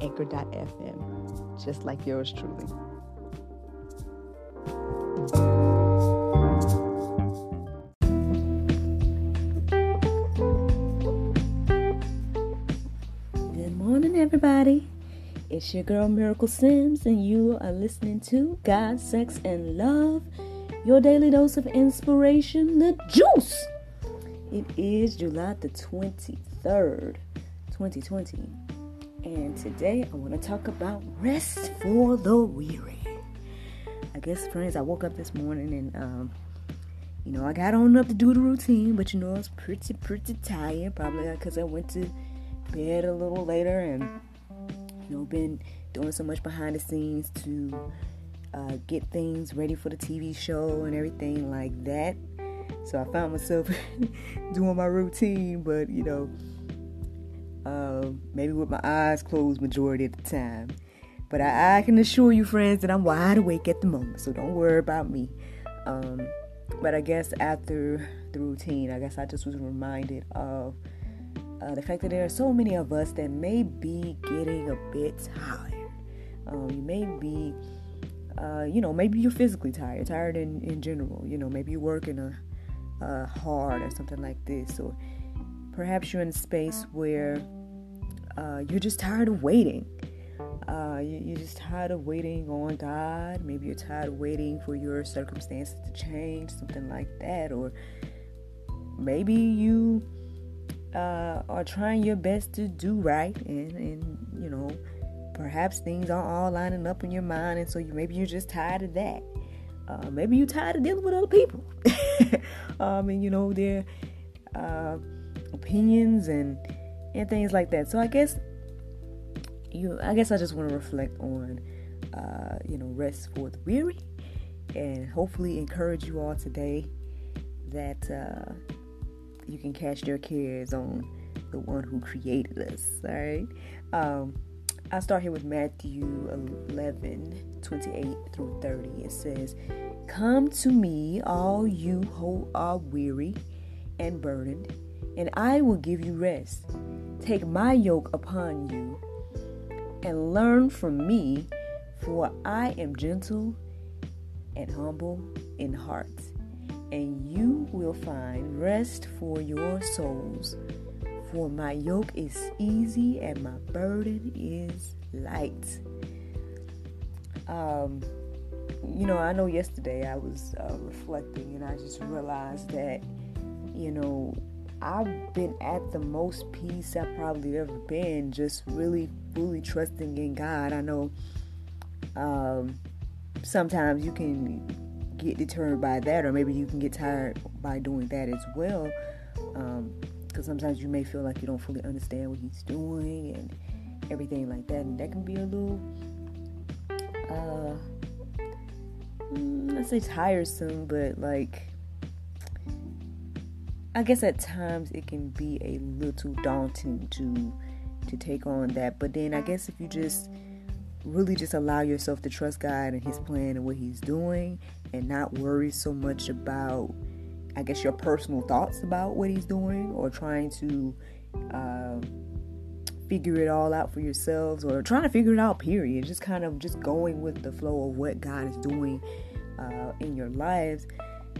anchor.fm, just like yours truly. Good morning, everybody. It's your girl Miracle Sims, and you are listening to God, Sex, and Love, your daily dose of inspiration, the juice. It is July the 23rd, 2020. And today I want to talk about rest for the weary. I guess, friends, I woke up this morning and, um, you know, I got on up to do the routine, but you know, I was pretty, pretty tired, probably because I went to bed a little later and, you know, been doing so much behind the scenes to uh, get things ready for the TV show and everything like that. So I found myself doing my routine, but you know, uh, maybe with my eyes closed majority of the time. But I, I, can assure you, friends, that I'm wide awake at the moment, so don't worry about me. Um, but I guess after the routine, I guess I just was reminded of uh, the fact that there are so many of us that may be getting a bit tired. Um, you may be, uh, you know, maybe you're physically tired, tired in, in general. You know, maybe you're working a uh, hard or something like this, or perhaps you're in a space where uh, you're just tired of waiting. Uh, you, are just tired of waiting on God. Maybe you're tired of waiting for your circumstances to change, something like that, or maybe you uh, are trying your best to do right, and and you know perhaps things aren't all lining up in your mind, and so you maybe you're just tired of that. Uh, maybe you're tired of dealing with other people. um, and you know their uh, opinions and and things like that. So I guess you, I guess I just want to reflect on, uh, you know, rest for the weary, and hopefully encourage you all today that uh, you can cast your cares on the one who created us. All right. Um, I start here with Matthew 11, 28 through 30. It says, Come to me, all you who are weary and burdened, and I will give you rest. Take my yoke upon you and learn from me, for I am gentle and humble in heart, and you will find rest for your souls. For my yoke is easy and my burden is light. Um, you know, I know yesterday I was uh, reflecting and I just realized that, you know, I've been at the most peace I've probably ever been, just really fully trusting in God. I know um, sometimes you can get deterred by that, or maybe you can get tired by doing that as well. Um, because sometimes you may feel like you don't fully understand what he's doing and everything like that, and that can be a little, uh, mm, I say tiresome, but like, I guess at times it can be a little daunting to to take on that. But then I guess if you just really just allow yourself to trust God and His plan and what He's doing, and not worry so much about I guess, your personal thoughts about what he's doing or trying to uh, figure it all out for yourselves or trying to figure it out, period. Just kind of just going with the flow of what God is doing uh, in your lives.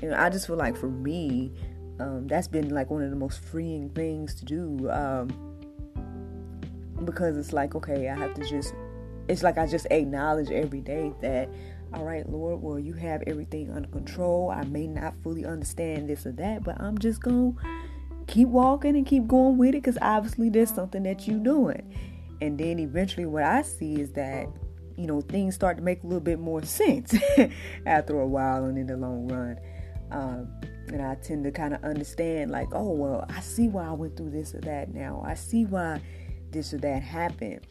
And I just feel like for me, um, that's been like one of the most freeing things to do um, because it's like, okay, I have to just, it's like I just acknowledge every day that all right, Lord, well, you have everything under control. I may not fully understand this or that, but I'm just to keep walking and keep going with it because obviously there's something that you're doing. And then eventually, what I see is that, you know, things start to make a little bit more sense after a while and in the long run. Um, and I tend to kind of understand, like, oh, well, I see why I went through this or that now. I see why this or that happened.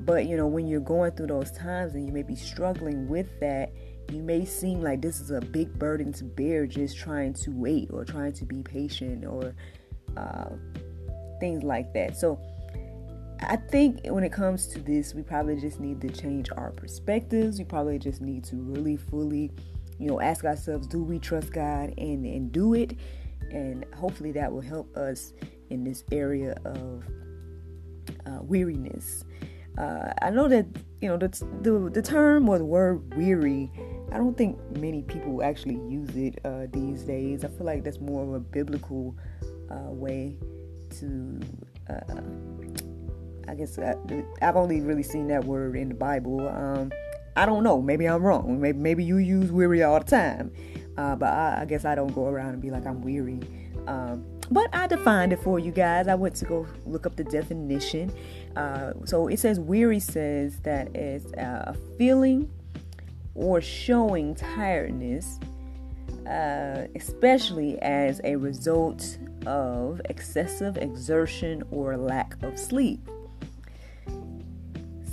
But you know, when you're going through those times and you may be struggling with that, you may seem like this is a big burden to bear just trying to wait or trying to be patient or uh, things like that. So, I think when it comes to this, we probably just need to change our perspectives. We probably just need to really fully, you know, ask ourselves, do we trust God and and do it? And hopefully that will help us in this area of uh, weariness. Uh, I know that you know the, the the term or the word weary. I don't think many people actually use it uh, these days. I feel like that's more of a biblical uh, way to uh, I guess I, have only really seen that word in the Bible. Um, I don't know. Maybe I'm wrong. Maybe, maybe you use weary all the time. Uh, but I, I, guess I don't go around and be like I'm weary. Um, but I defined it for you guys. I went to go look up the definition. Uh, so it says weary says that it's a feeling or showing tiredness, uh, especially as a result of excessive exertion or lack of sleep.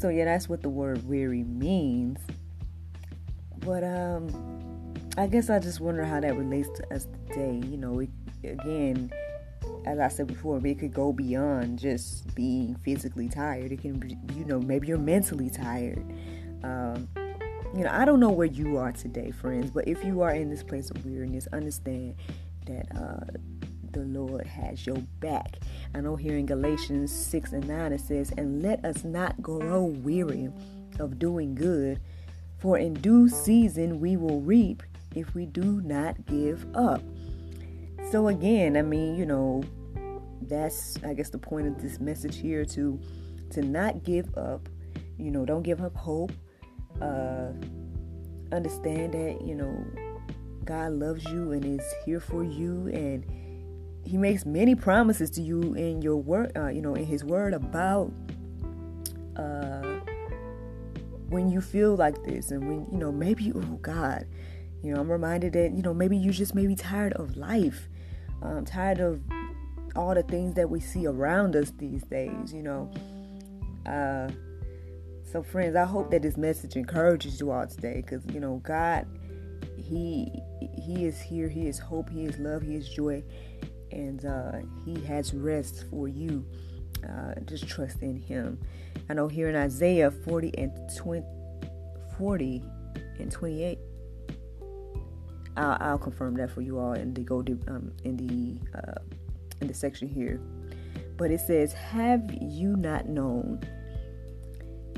So yeah, that's what the word weary means. But um I guess I just wonder how that relates to us today. You know, it, again, as I said before, it could go beyond just being physically tired. It can be, you know, maybe you're mentally tired. Um, you know, I don't know where you are today, friends, but if you are in this place of weariness, understand that uh, the Lord has your back. I know here in Galatians 6 and 9 it says, And let us not grow weary of doing good, for in due season we will reap if we do not give up. So, again, I mean, you know, that's, I guess, the point of this message here to to not give up you know don't give up hope uh understand that you know god loves you and is here for you and he makes many promises to you in your word, uh, you know, in his word about uh, when you feel like this and when, you know, maybe, oh God, you know, I'm reminded that, you know, maybe you just maybe tired of life, um, tired of all the things that we see around us these days, you know. Uh, so, friends, I hope that this message encourages you all today because, you know, God, He He is here. He is hope. He is love. He is joy and uh, He has rest for you. Uh, just trust in Him. I know here in Isaiah 40 and 20, 40 and 28. I'll, I'll confirm that for you all in the go um, in the uh, in the section here. But it says, "Have you not known?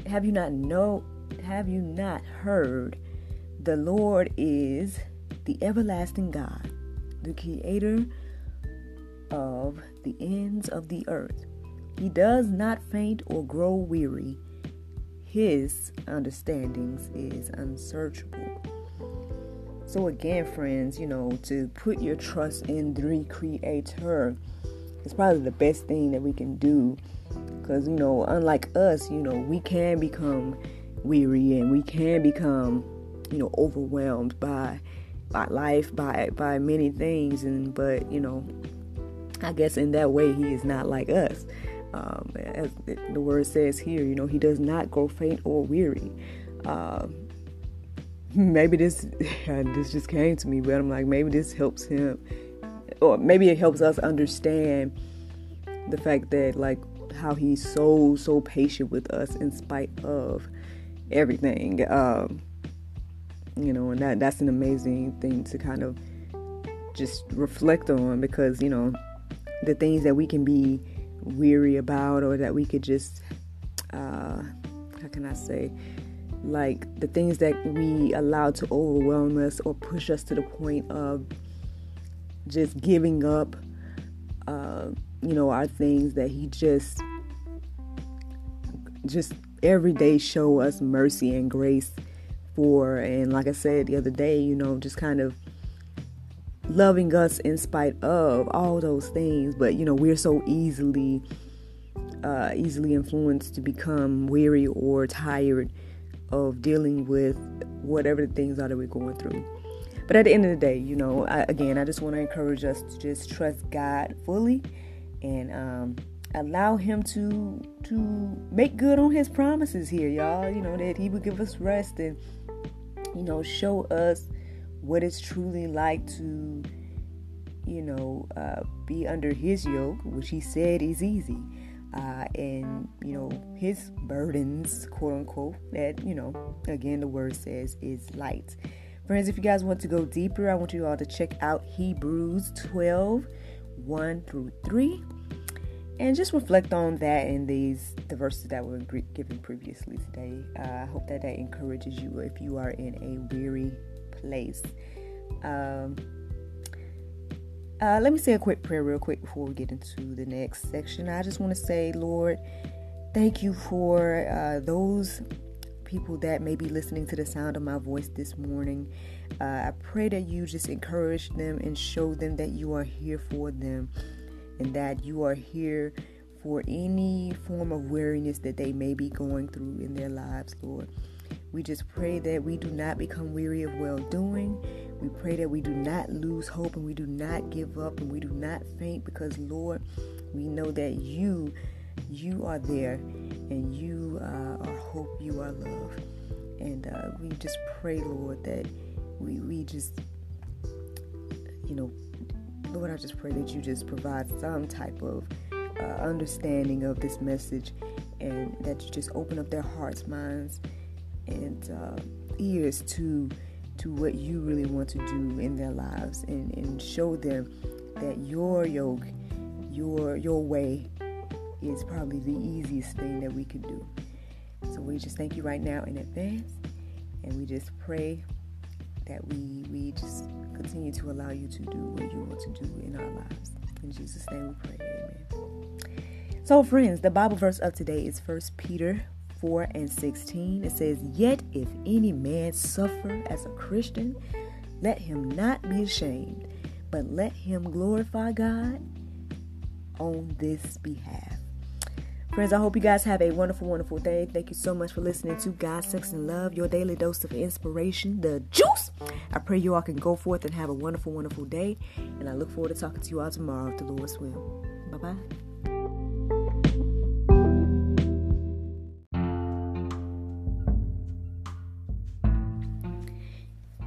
Have you not know? Have you not heard? The Lord is the everlasting God, the Creator of the ends of the earth. He does not faint or grow weary. His understandings is unsearchable. So again, friends, you know, to put your trust in the creator is probably the best thing that we can do. Because, you know, unlike us, you know, we can become weary and we can become, you know, overwhelmed by by life, by by many things and but, you know, I guess in that way, he is not like us. Um, as the word says here, you know, he does not grow faint or weary. Uh, maybe this this just came to me, but I'm like, maybe this helps him, or maybe it helps us understand the fact that like how he's so so patient with us in spite of everything. Um, you know, and that that's an amazing thing to kind of just reflect on because you know the things that we can be weary about or that we could just uh, how can I say like the things that we allow to overwhelm us or push us to the point of just giving up uh, you know our things that he just just every day show us mercy and grace for. And like I said the other day you know just kind of loving us in spite of all those things. But you know, we're so easily uh, easily influenced to become weary or tired of dealing with whatever the things are that we're going through. But at the end of the day, you know, I, again, I just want to encourage us to just trust God fully and um, allow him to to make good on his promises here, y'all. You know that he would give us rest and you know show us what it's truly like to you know uh, be under his yoke, which he said is easy. Uh, and you know his burdens, quote unquote, that you know again the word says is light. Friends, if you guys want to go deeper, I want you all to check out Hebrews 12 1 through 3 and just reflect on that and these the verses that were given previously today. Uh, I hope that that encourages you if you are in a weary place. Um, uh, let me say a quick prayer, real quick, before we get into the next section. I just want to say, Lord, thank you for uh, those people that may be listening to the sound of my voice this morning. Uh, I pray that you just encourage them and show them that you are here for them and that you are here for any form of weariness that they may be going through in their lives, Lord. We just pray that we do not become weary of well doing. We pray that we do not lose hope and we do not give up and we do not faint because, Lord, we know that you, you are there and you uh, are hope, you are love. And uh, we just pray, Lord, that we, we just, you know, Lord, I just pray that you just provide some type of uh, understanding of this message and that you just open up their hearts, minds, and uh, ears to to what you really want to do in their lives and, and show them that your yoke, your your way is probably the easiest thing that we could do. So we just thank you right now in advance and we just pray that we we just continue to allow you to do what you want to do in our lives. In Jesus' name we pray. Amen. So friends, the Bible verse of today is First Peter 4 and 16. It says, Yet if any man suffer as a Christian, let him not be ashamed, but let him glorify God on this behalf. Friends, I hope you guys have a wonderful, wonderful day. Thank you so much for listening to God, Sex, and Love, your daily dose of inspiration, the juice. I pray you all can go forth and have a wonderful, wonderful day. And I look forward to talking to you all tomorrow if the Lord's will. Bye bye.